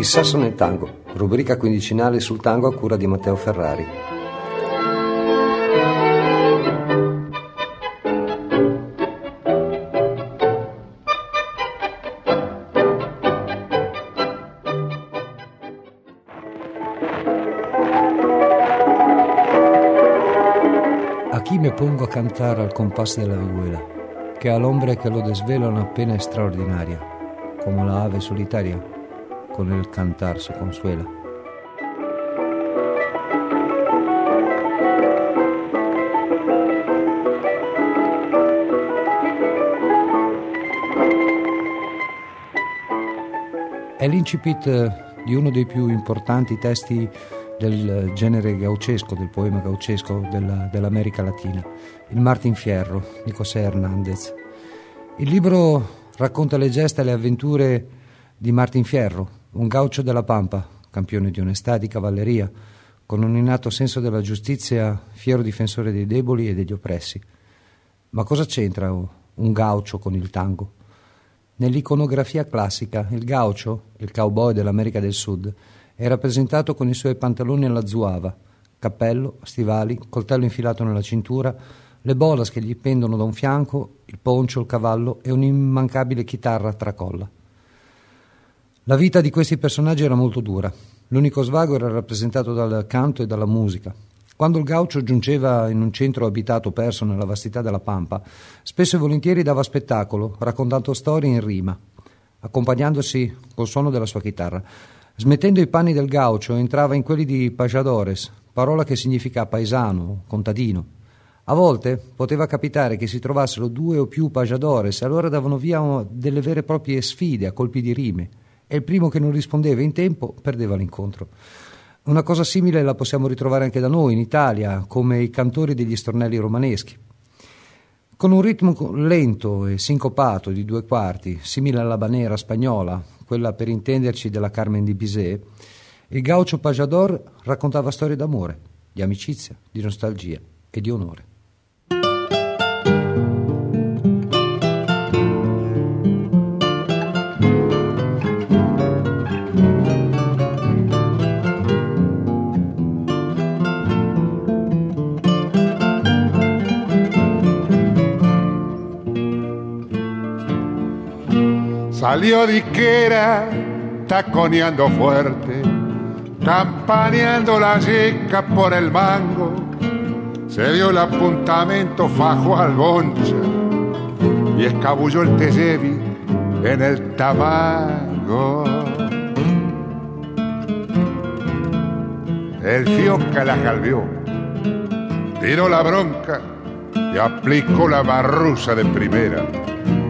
Il sasso nel tango, rubrica quindicinale sul tango a cura di Matteo Ferrari. Aquí me pongo a cantare al compás de la vihuela, que al hombre lo desvela una pena extraordinaria, como la ave solitaria, con el cantar se consuela. È l'incipit di uno dei più importanti testi del genere gauchesco, del poema gauchesco della, dell'America Latina, il Martin Fierro di José Hernández. Il libro racconta le gesta e le avventure di Martin Fierro, un gaucho della Pampa, campione di onestà di cavalleria, con un innato senso della giustizia, fiero difensore dei deboli e degli oppressi. Ma cosa c'entra un gaucho con il tango? Nell'iconografia classica, il gaucho, il cowboy dell'America del Sud, è rappresentato con i suoi pantaloni alla zuava, cappello, stivali, coltello infilato nella cintura, le bolas che gli pendono da un fianco, il poncio, il cavallo e un'immancabile chitarra a tracolla. La vita di questi personaggi era molto dura. L'unico svago era rappresentato dal canto e dalla musica. Quando il gaucho giungeva in un centro abitato perso nella vastità della pampa, spesso e volentieri dava spettacolo, raccontando storie in rima, accompagnandosi col suono della sua chitarra. Smettendo i panni del gaucho, entrava in quelli di pajadores, parola che significa paesano, contadino. A volte poteva capitare che si trovassero due o più pajadores e allora davano via delle vere e proprie sfide a colpi di rime e il primo che non rispondeva in tempo perdeva l'incontro. Una cosa simile la possiamo ritrovare anche da noi, in Italia, come i cantori degli stornelli romaneschi. Con un ritmo lento e sincopato di due quarti, simile alla banera spagnola, quella per intenderci della Carmen di Bizet, il gaucho Pajador raccontava storie d'amore, di amicizia, di nostalgia e di onore. Salió disquera, taconeando fuerte, campaneando la yeca por el mango. Se dio el apuntamento, fajo al boncha y escabulló el Tellevi en el tabaco. El fioca la calvió, tiró la bronca y aplicó la barrusa de primera.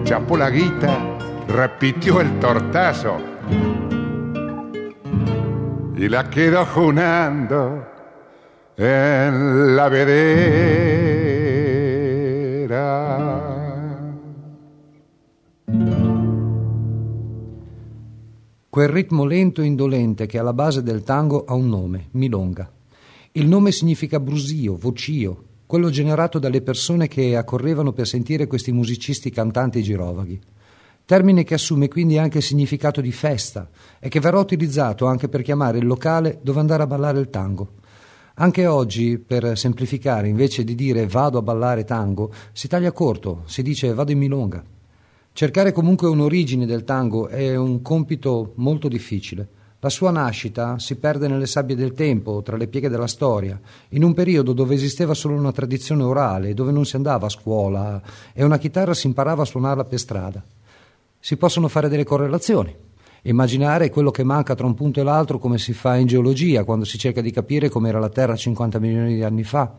Chapó la guita repitió el tortazo y la quedó junando en la vedera. Quel ritmo lento e indolente che alla base del tango ha un nome, milonga. Il nome significa brusio, vocio, quello generato dalle persone che accorrevano per sentire questi musicisti cantanti girovaghi termine che assume quindi anche il significato di festa e che verrà utilizzato anche per chiamare il locale dove andare a ballare il tango. Anche oggi, per semplificare, invece di dire vado a ballare tango, si taglia corto, si dice vado in milonga. Cercare comunque un'origine del tango è un compito molto difficile. La sua nascita si perde nelle sabbie del tempo, tra le pieghe della storia, in un periodo dove esisteva solo una tradizione orale, dove non si andava a scuola e una chitarra si imparava a suonarla per strada si possono fare delle correlazioni. Immaginare quello che manca tra un punto e l'altro come si fa in geologia quando si cerca di capire com'era la Terra 50 milioni di anni fa.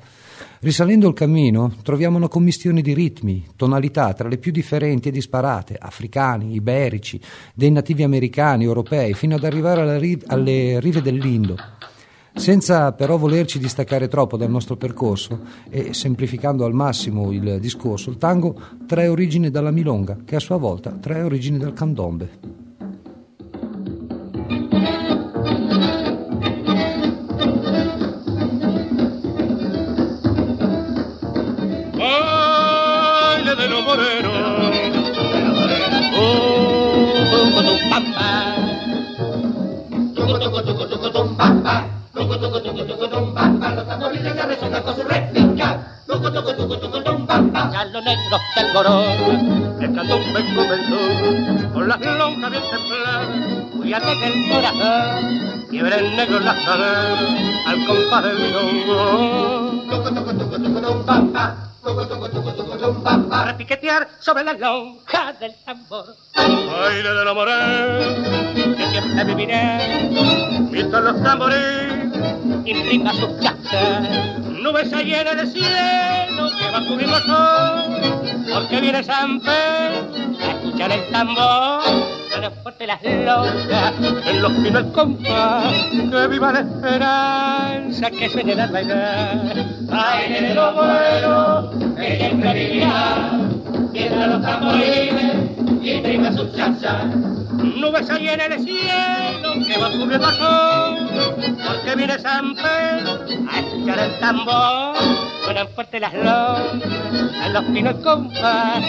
Risalendo il cammino troviamo una commistione di ritmi, tonalità tra le più differenti e disparate, africani, iberici, dei nativi americani, europei, fino ad arrivare alle rive dell'Indo senza però volerci distaccare troppo dal nostro percorso e semplificando al massimo il discorso, il tango trae origine dalla milonga, che a sua volta trae origine dal candombe. De los morenos, oh, oh, oh, tamborile que resuena con su réplica. Gallo negro del gorón, el candombe comenzó con las lonjas bien templadas, muy alegre el corazón, fiebre el negro en la cadera, al compás del milongo. Para piquetear sobre la lonja del tambor. Baile de la morena, que siempre viviré, mientras los tambores imprima sus casas. Nubes se llena de cielo que va a cubrir los porque viene San Pedro a escuchar el tambor. Fuerte las lonjas, en los pinos el compás, que viva la esperanza que sueña el bailar. Baile de lo bueno, que siempre vivirá, mientras los tamborines imprima sus chachas. Nubes se llena de cielo que va a el sol, porque viene San Pedro a escuchar el tambor. Suenan fuerte las lonjas, en los pinos compás,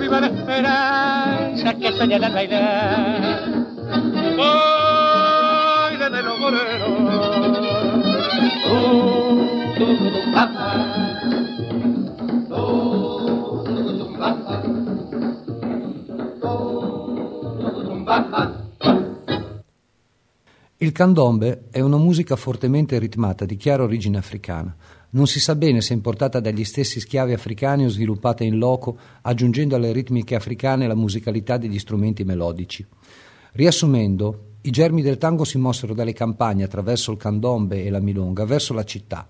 viva la esperanza que sueña el bailar. Baile de los morenos. Il candombe è una musica fortemente ritmata di chiara origine africana. Non si sa bene se importata dagli stessi schiavi africani o sviluppata in loco, aggiungendo alle ritmiche africane la musicalità degli strumenti melodici. Riassumendo, i germi del tango si mossero dalle campagne attraverso il candombe e la milonga verso la città.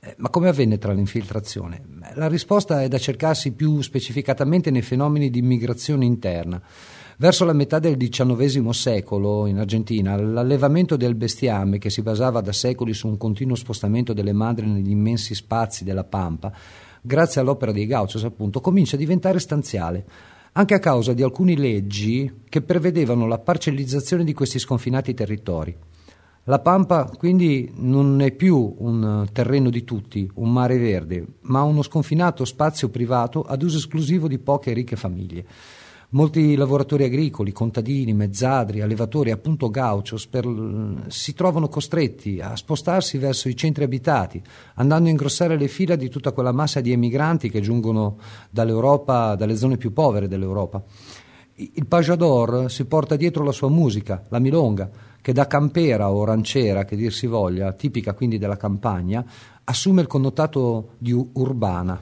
Eh, ma come avvenne tra l'infiltrazione? La risposta è da cercarsi più specificatamente nei fenomeni di immigrazione interna. Verso la metà del XIX secolo in Argentina l'allevamento del bestiame, che si basava da secoli su un continuo spostamento delle madri negli immensi spazi della pampa, grazie all'opera dei Gauchos appunto, comincia a diventare stanziale, anche a causa di alcune leggi che prevedevano la parcellizzazione di questi sconfinati territori. La Pampa quindi non è più un terreno di tutti, un mare verde, ma uno sconfinato spazio privato ad uso esclusivo di poche ricche famiglie. Molti lavoratori agricoli, contadini, mezzadri, allevatori, appunto gauchos, per, si trovano costretti a spostarsi verso i centri abitati, andando a ingrossare le fila di tutta quella massa di emigranti che giungono dall'Europa, dalle zone più povere dell'Europa. Il pajador si porta dietro la sua musica, la milonga, che da campera o ranciera, che dir si voglia, tipica quindi della campagna, assume il connotato di urbana.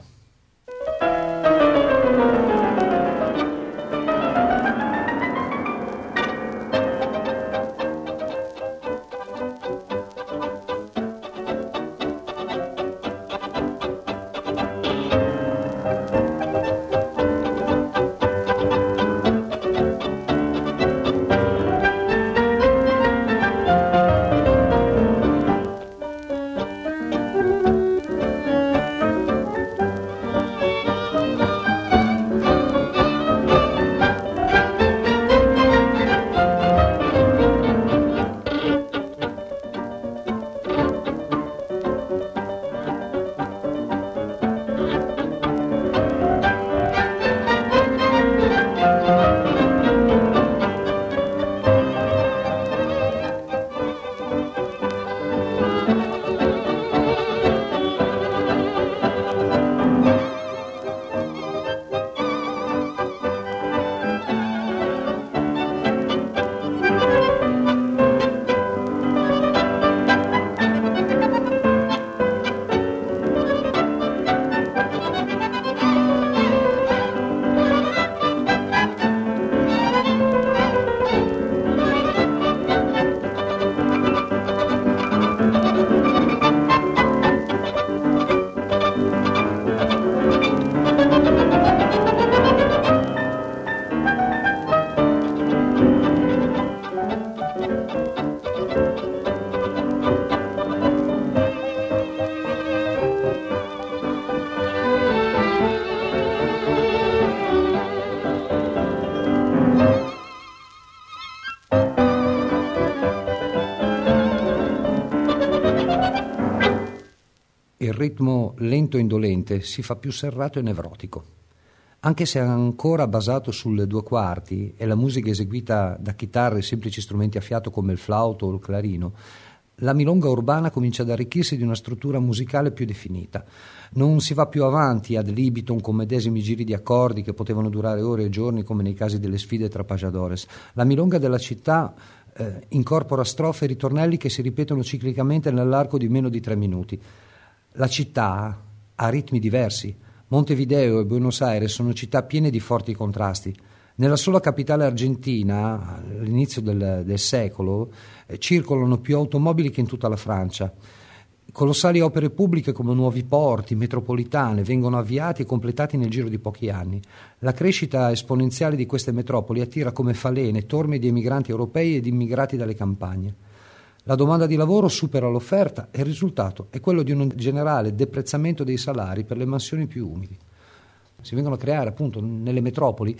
Lento e indolente si fa più serrato e nevrotico. Anche se ancora basato sulle due quarti e la musica eseguita da chitarre e semplici strumenti a fiato come il flauto o il clarino, la milonga urbana comincia ad arricchirsi di una struttura musicale più definita. Non si va più avanti ad libitum con medesimi giri di accordi che potevano durare ore e giorni come nei casi delle sfide tra pajadores. La milonga della città eh, incorpora strofe e ritornelli che si ripetono ciclicamente nell'arco di meno di tre minuti. La città ha ritmi diversi. Montevideo e Buenos Aires sono città piene di forti contrasti. Nella sola capitale argentina, all'inizio del, del secolo, eh, circolano più automobili che in tutta la Francia. Colossali opere pubbliche come nuovi porti, metropolitane, vengono avviati e completati nel giro di pochi anni. La crescita esponenziale di queste metropoli attira come falene torme di emigranti europei ed immigrati dalle campagne. La domanda di lavoro supera l'offerta e il risultato è quello di un generale deprezzamento dei salari per le mansioni più umili. Si vengono a creare appunto nelle metropoli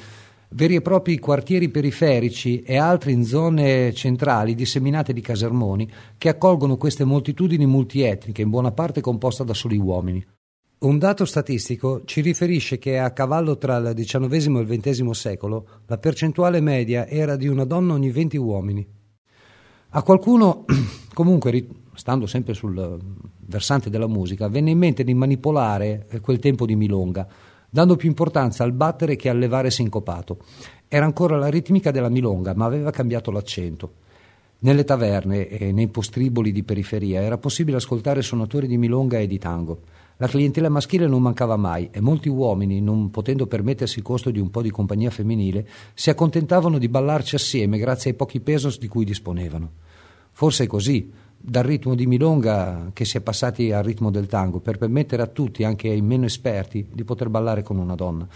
veri e propri quartieri periferici e altri in zone centrali disseminate di casermoni che accolgono queste moltitudini multietniche, in buona parte composta da soli uomini. Un dato statistico ci riferisce che a cavallo tra il XIX e il XX secolo la percentuale media era di una donna ogni 20 uomini. A qualcuno, comunque, stando sempre sul versante della musica, venne in mente di manipolare quel tempo di milonga, dando più importanza al battere che al levare sincopato. Era ancora la ritmica della milonga, ma aveva cambiato l'accento. Nelle taverne e nei postriboli di periferia era possibile ascoltare suonatori di milonga e di tango. La clientela maschile non mancava mai e molti uomini, non potendo permettersi il costo di un po' di compagnia femminile, si accontentavano di ballarci assieme grazie ai pochi pesos di cui disponevano. Forse è così, dal ritmo di milonga che si è passati al ritmo del tango per permettere a tutti, anche ai meno esperti, di poter ballare con una donna.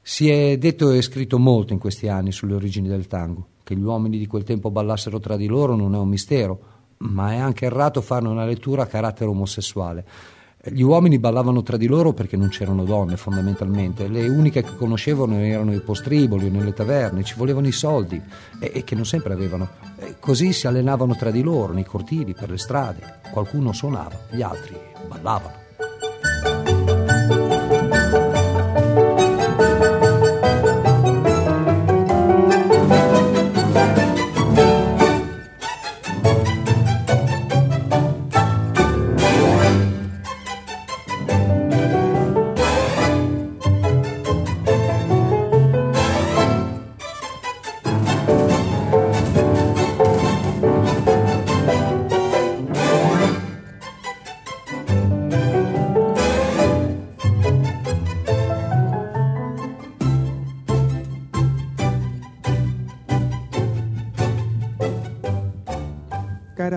Si è detto e scritto molto in questi anni sulle origini del tango. Che gli uomini di quel tempo ballassero tra di loro non è un mistero, ma è anche errato farne una lettura a carattere omosessuale. Gli uomini ballavano tra di loro perché non c'erano donne, fondamentalmente. Le uniche che conoscevano erano i postriboli nelle taverne, ci volevano i soldi e, e che non sempre avevano. E così si allenavano tra di loro, nei cortili, per le strade. Qualcuno suonava, gli altri ballavano.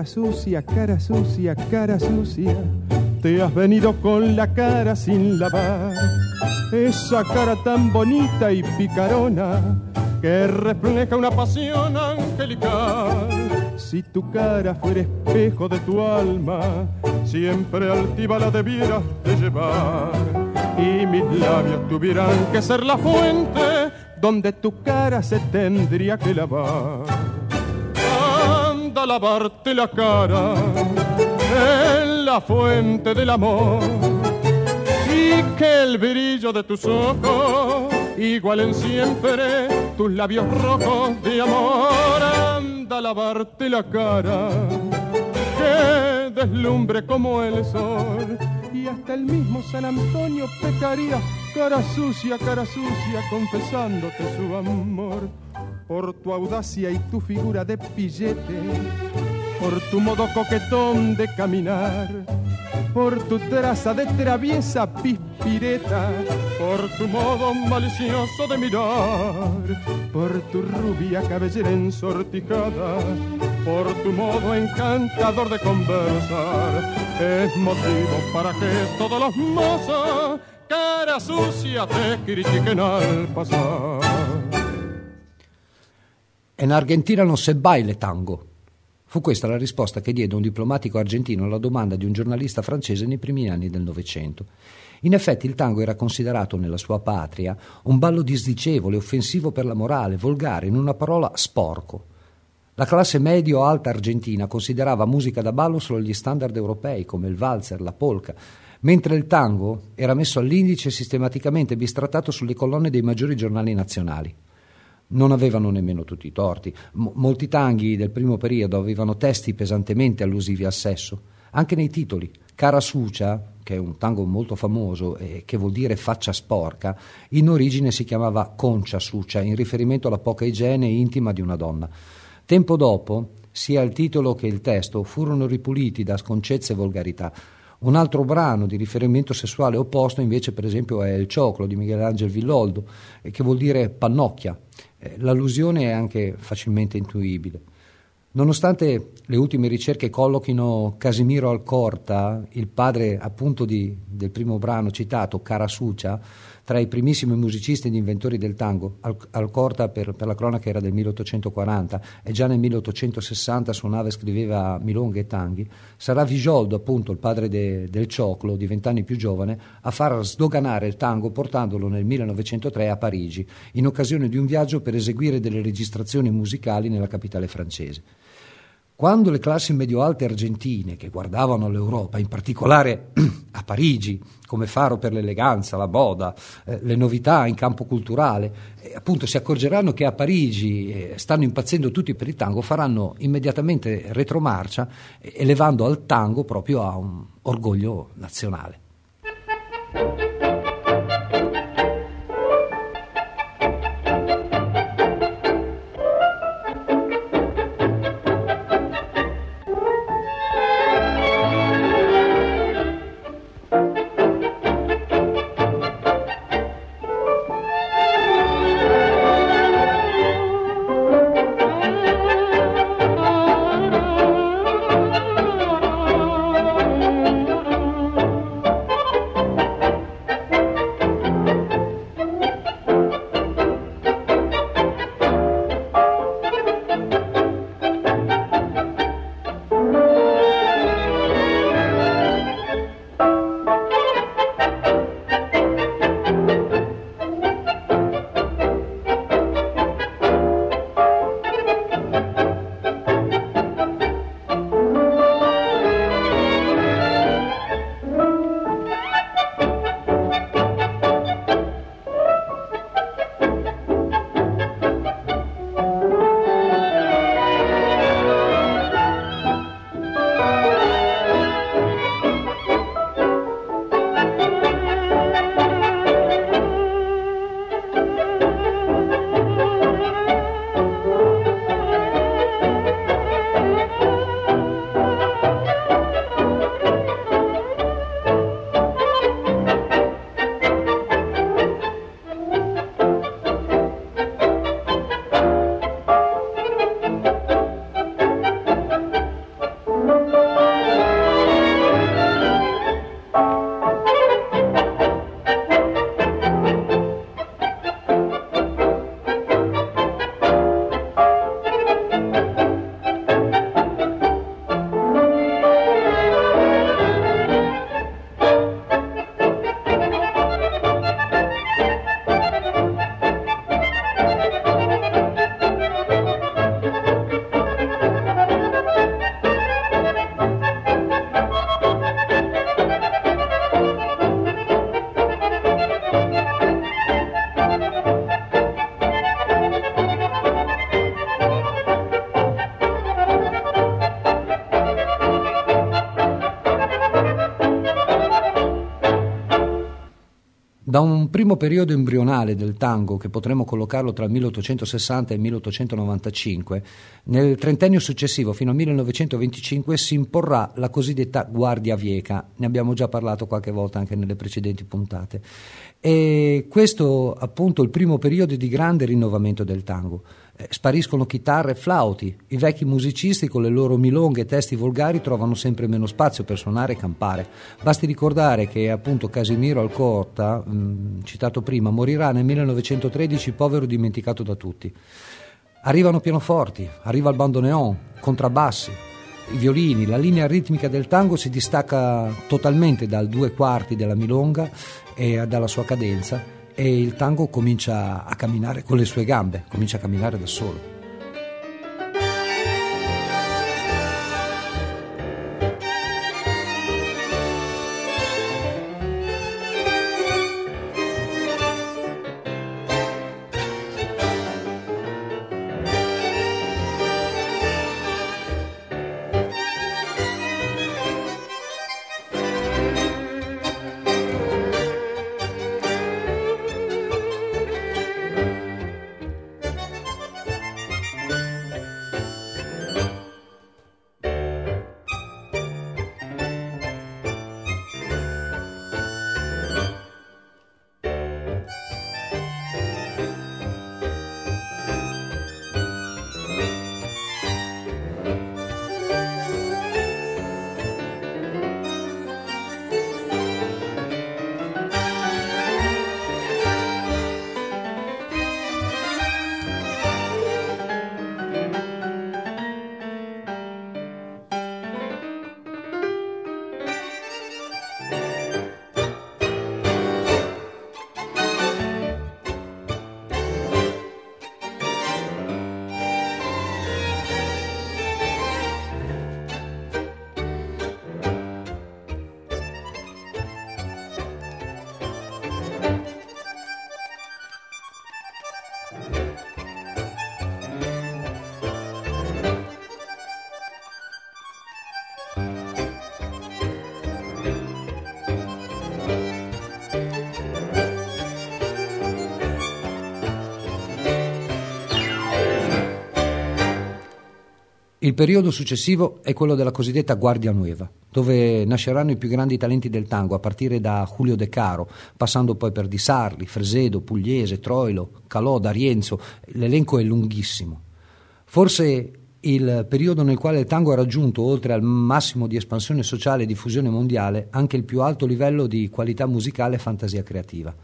Sucia, cara sucia, cara sucia, te has venido con la cara sin lavar. Esa cara tan bonita y picarona que refleja una pasión angelical. Si tu cara fuera espejo de tu alma, siempre altiva la debieras de llevar. Y mis labios tuvieran que ser la fuente donde tu cara se tendría que lavar lavarte la cara en la fuente del amor. Y que el brillo de tus ojos igualen siempre tus labios rojos de amor. Anda a lavarte la cara que deslumbre como el sol. Y hasta el mismo San Antonio pecaría cara sucia, cara sucia, confesándote su amor por tu audacia y tu figura de pillete, por tu modo coquetón de caminar, por tu traza de traviesa pispireta, por tu modo malicioso de mirar, por tu rubia cabellera ensortijada, por tu modo encantador de conversar, es motivo para que todos los mozos cara sucia te critiquen al pasar. En Argentina non se baile tango. Fu questa la risposta che diede un diplomatico argentino alla domanda di un giornalista francese nei primi anni del Novecento. In effetti il tango era considerato nella sua patria un ballo disdicevole, offensivo per la morale, volgare, in una parola sporco. La classe medio-alta argentina considerava musica da ballo solo gli standard europei come il valzer, la polka, mentre il tango era messo all'indice e sistematicamente bistrattato sulle colonne dei maggiori giornali nazionali. Non avevano nemmeno tutti i torti. M- molti tanghi del primo periodo avevano testi pesantemente allusivi al sesso, anche nei titoli. Cara Sucia, che è un tango molto famoso e che vuol dire faccia sporca, in origine si chiamava Concia Sucia, in riferimento alla poca igiene intima di una donna. Tempo dopo, sia il titolo che il testo furono ripuliti da sconcezze e volgarità. Un altro brano di riferimento sessuale opposto invece per esempio è Il cioclo di Michelangelo Villoldo, che vuol dire pannocchia. Eh, l'allusione è anche facilmente intuibile. Nonostante le ultime ricerche collochino Casimiro Alcorta, il padre appunto di, del primo brano citato, Carasuccia, tra i primissimi musicisti ed inventori del tango. Al, Alcorta, per, per, la cronaca, era del 1840 e già nel 1860 suonava e scriveva milonghe e tanghi. Sarà Vigioldo, appunto, il padre de, del cioclo, di vent'anni più giovane, a far sdoganare il tango portandolo nel 1903 a Parigi, in occasione di un viaggio per eseguire delle registrazioni musicali nella capitale francese. Quando le classi medio-alte argentine, che guardavano l'Europa, in particolare a Parigi, come faro per l'eleganza, la moda, eh, le novità in campo culturale, eh, appunto si accorgeranno che a Parigi eh, stanno impazzendo tutti per il tango, faranno immediatamente retromarcia, eh, elevando al tango proprio a un orgoglio nazionale. Da primo periodo embrionale del tango, che potremmo collocarlo tra il 1860 e il 1895, nel trentennio successivo, fino al 1925, si imporrà la cosiddetta guardia vieca. Ne abbiamo già parlato qualche volta anche nelle precedenti puntate. E questo appunto il primo periodo di grande rinnovamento del tango. Eh, spariscono chitarre e flauti, i vecchi musicisti con le loro milonghe e testi volgari trovano sempre meno spazio per suonare e campare. Basti ricordare che appunto Casimiro Alcorta, citato prima, morirà nel 1913 povero dimenticato da tutti. Arrivano pianoforti, arriva il bandoneon, contrabbassi, i violini, la linea ritmica del tango si distacca totalmente dal due quarti della milonga e dalla sua cadenza e il tango comincia a camminare con le sue gambe, comincia a camminare da solo. Il periodo successivo è quello della cosiddetta Guardia Nueva, dove nasceranno i più grandi talenti del tango, a partire da Julio De Caro, passando poi per Di Sarli, Fresedo, Pugliese, Troilo, Calò, D'Arienzo. L'elenco è lunghissimo. Forse il periodo nel quale il tango ha raggiunto, oltre al massimo di espansione sociale e diffusione mondiale, anche il più alto livello di qualità musicale e fantasia creativa.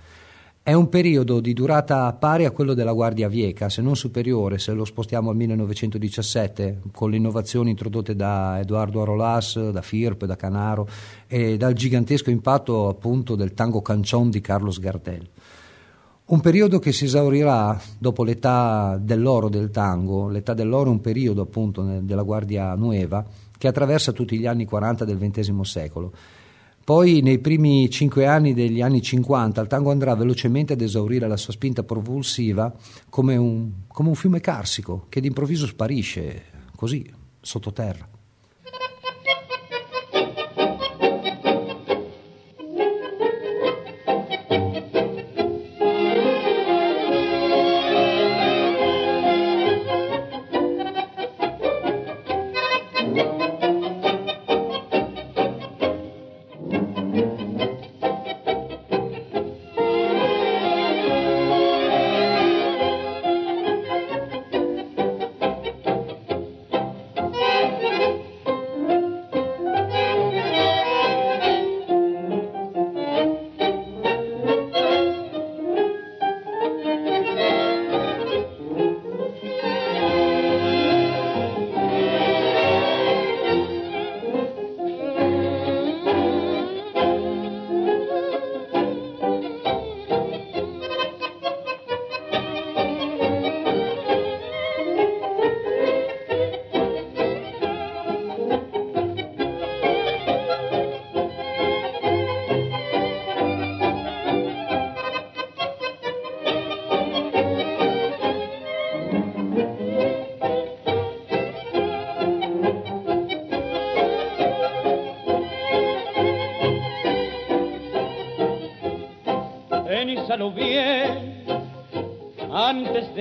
È un periodo di durata pari a quello della Guardia Vieca, se non superiore, se lo spostiamo al 1917, con le innovazioni introdotte da Edoardo Arolas, da Firp, da Canaro e dal gigantesco impatto appunto del tango cancion di Carlos Gardel. Un periodo che si esaurirà dopo l'età dell'oro del tango, l'età dell'oro è un periodo appunto della Guardia Nueva che attraversa tutti gli anni 40 del XX secolo poi nei primi cinque anni degli anni 50 il tango andrà velocemente ad esaurire la sua spinta propulsiva come un, come un fiume carsico che d'improvviso sparisce così sottoterra.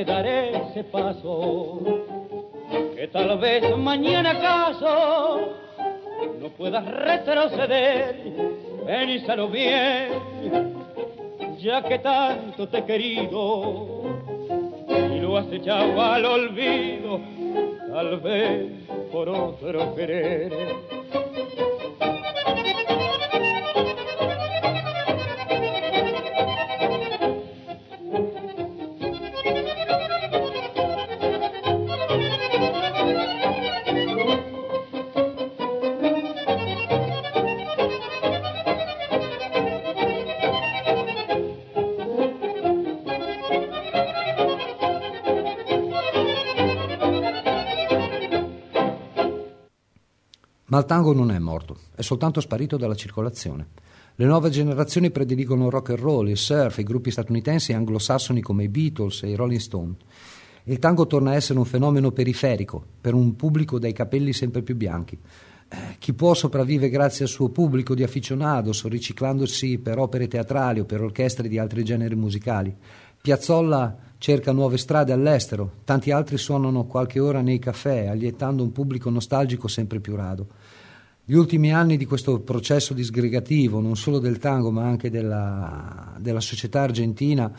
Antes de dar ese paso, que tal vez mañana acaso no puedas retroceder, penísalo bien, ya que tanto te he querido y lo has echado al olvido, tal vez por otro querer. Ma il tango non è morto, è soltanto sparito dalla circolazione. Le nuove generazioni prediligono il rock and roll, il surf, i gruppi statunitensi e anglosassoni come i Beatles e i Rolling Stone. Il tango torna a essere un fenomeno periferico per un pubblico dai capelli sempre più bianchi. Eh, chi può sopravvive grazie al suo pubblico di aficionados, riciclandosi per opere teatrali o per orchestre di altri generi musicali. Piazzolla cerca nuove strade all'estero, tanti altri suonano qualche ora nei caffè, allietando un pubblico nostalgico sempre più rado. Gli ultimi anni di questo processo disgregativo, non solo del tango ma anche della, della società argentina,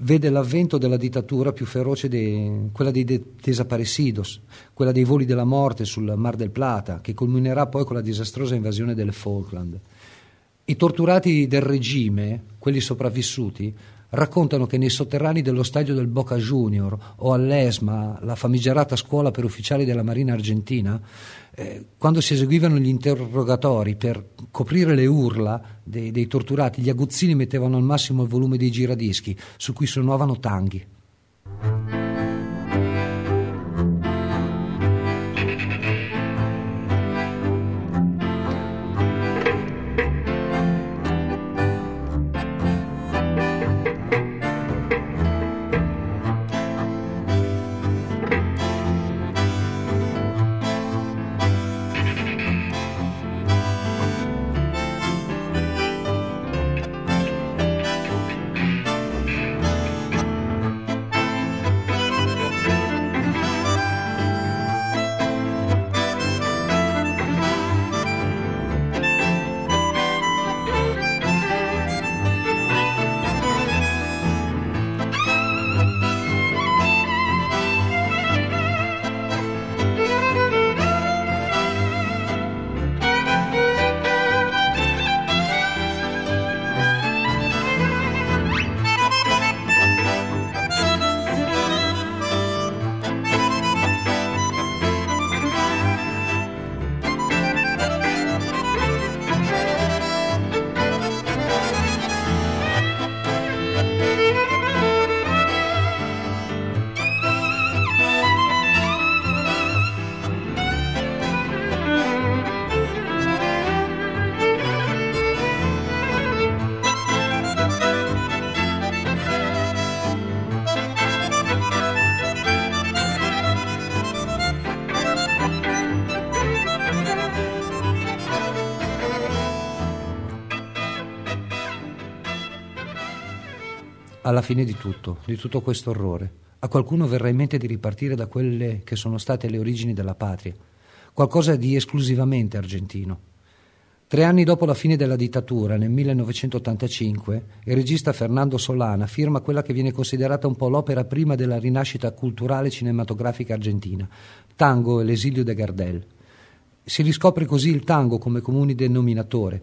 vede l'avvento della dittatura più feroce, de, quella dei de, desaparecidos, quella dei voli della morte sul Mar del Plata, che culminerà poi con la disastrosa invasione delle Falkland. I torturati del regime, quelli sopravvissuti, raccontano che nei sotterranei dello stadio del Boca Junior o all'ESMA, la famigerata scuola per ufficiali della Marina Argentina, eh, quando si eseguivano gli interrogatori per coprire le urla dei, dei torturati, gli aguzzini mettevano al massimo il volume dei giradischi su cui suonavano tanghi. Alla fine di tutto, di tutto questo orrore, a qualcuno verrà in mente di ripartire da quelle che sono state le origini della patria, qualcosa di esclusivamente argentino. Tre anni dopo la fine della dittatura, nel 1985, il regista Fernando Solana firma quella che viene considerata un po' l'opera prima della rinascita culturale cinematografica argentina, Tango e l'esilio de Gardel. Si riscopre così il tango come comune denominatore,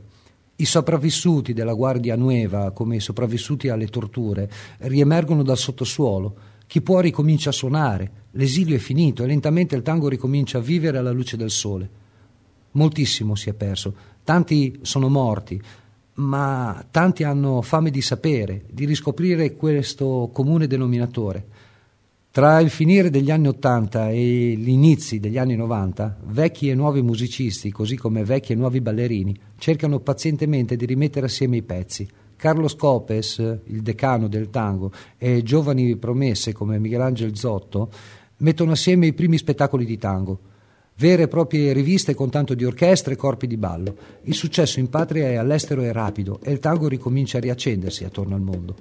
i sopravvissuti della Guardia Nueva, come i sopravvissuti alle torture, riemergono dal sottosuolo. Chi può ricomincia a suonare. L'esilio è finito e lentamente il tango ricomincia a vivere alla luce del sole. Moltissimo si è perso, tanti sono morti, ma tanti hanno fame di sapere, di riscoprire questo comune denominatore. Tra il finire degli anni Ottanta e gli inizi degli anni Novanta, vecchi e nuovi musicisti, così come vecchi e nuovi ballerini, cercano pazientemente di rimettere assieme i pezzi. Carlo Scopes, il decano del tango, e giovani promesse come Michelangelo Zotto mettono assieme i primi spettacoli di tango. Vere e proprie riviste con tanto di orchestre e corpi di ballo. Il successo in patria e all'estero è rapido e il tango ricomincia a riaccendersi attorno al mondo.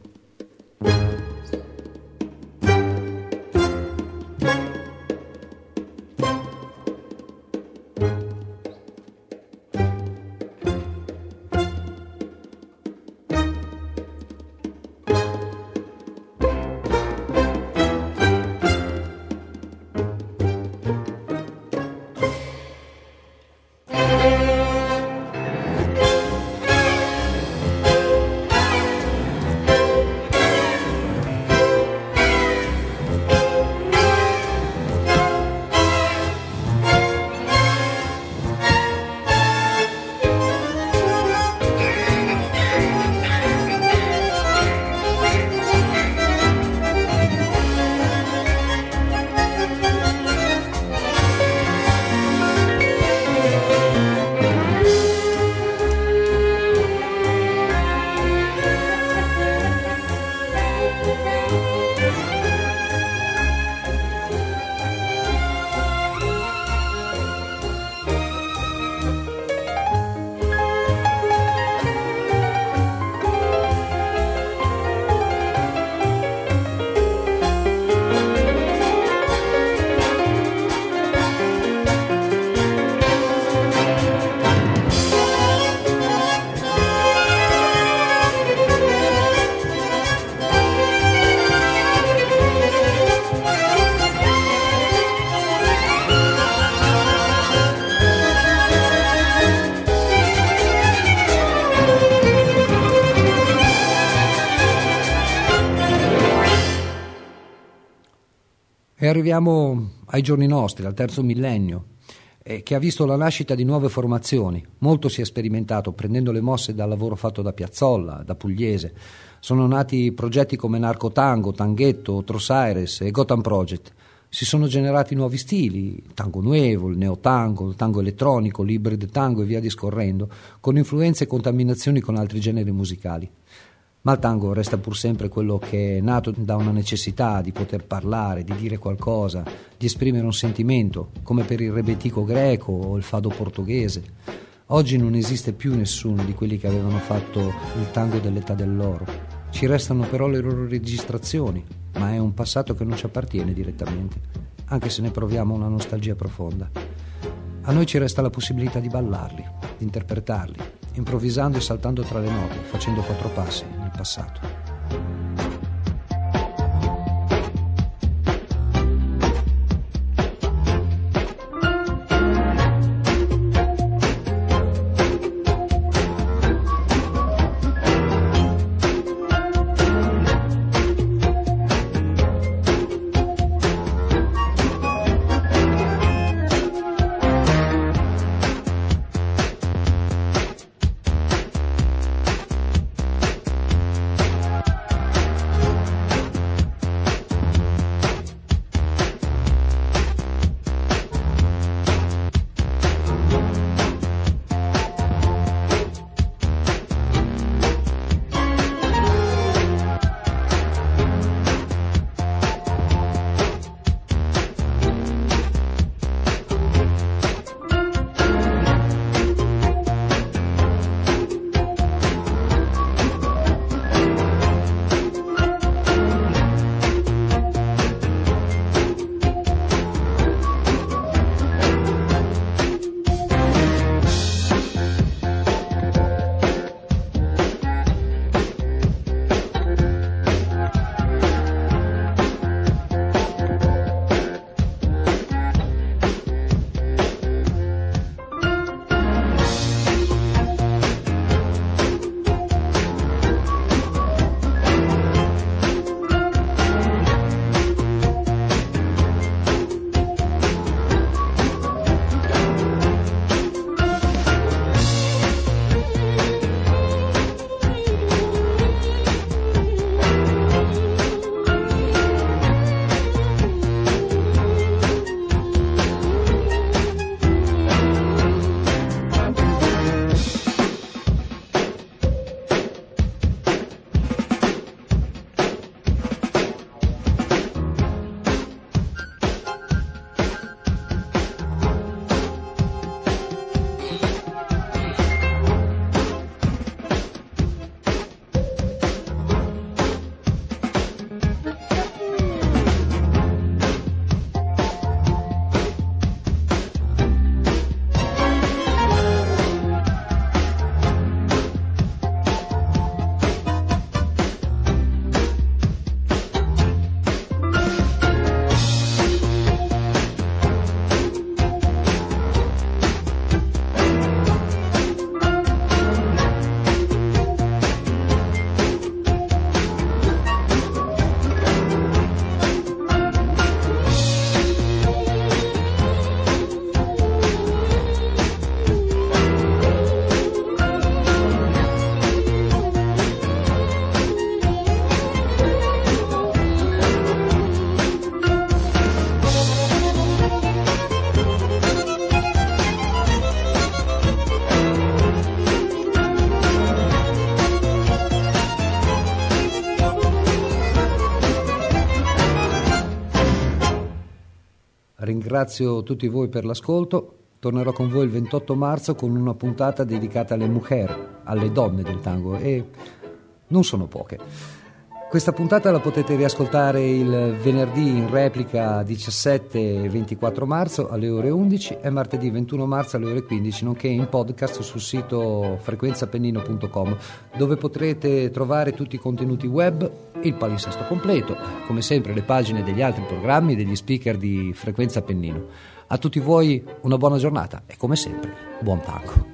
E arriviamo ai giorni nostri, al terzo millennio, eh, che ha visto la nascita di nuove formazioni. Molto si è sperimentato prendendo le mosse dal lavoro fatto da Piazzolla, da Pugliese. Sono nati progetti come Narco Tango, Tanghetto, Trosaires e Gotham Project. Si sono generati nuovi stili, tango nuevo, il neotango, il tango elettronico, l'hybrid tango e via discorrendo, con influenze e contaminazioni con altri generi musicali. Ma il tango resta pur sempre quello che è nato da una necessità di poter parlare, di dire qualcosa, di esprimere un sentimento, come per il rebetico greco o il fado portoghese. Oggi non esiste più nessuno di quelli che avevano fatto il tango dell'età dell'oro. Ci restano però le loro registrazioni, ma è un passato che non ci appartiene direttamente, anche se ne proviamo una nostalgia profonda. A noi ci resta la possibilità di ballarli, di interpretarli, improvvisando e saltando tra le note, facendo quattro passi nel passato. Ringrazio tutti voi per l'ascolto. Tornerò con voi il 28 marzo con una puntata dedicata alle mujer, alle donne del tango e non sono poche. Questa puntata la potete riascoltare il venerdì in replica 17 e 24 marzo alle ore 11 e martedì 21 marzo alle ore 15, nonché in podcast sul sito frequenzapennino.com dove potrete trovare tutti i contenuti web, il palinsesto completo, come sempre le pagine degli altri programmi e degli speaker di Frequenza Pennino. A tutti voi una buona giornata e come sempre buon tango.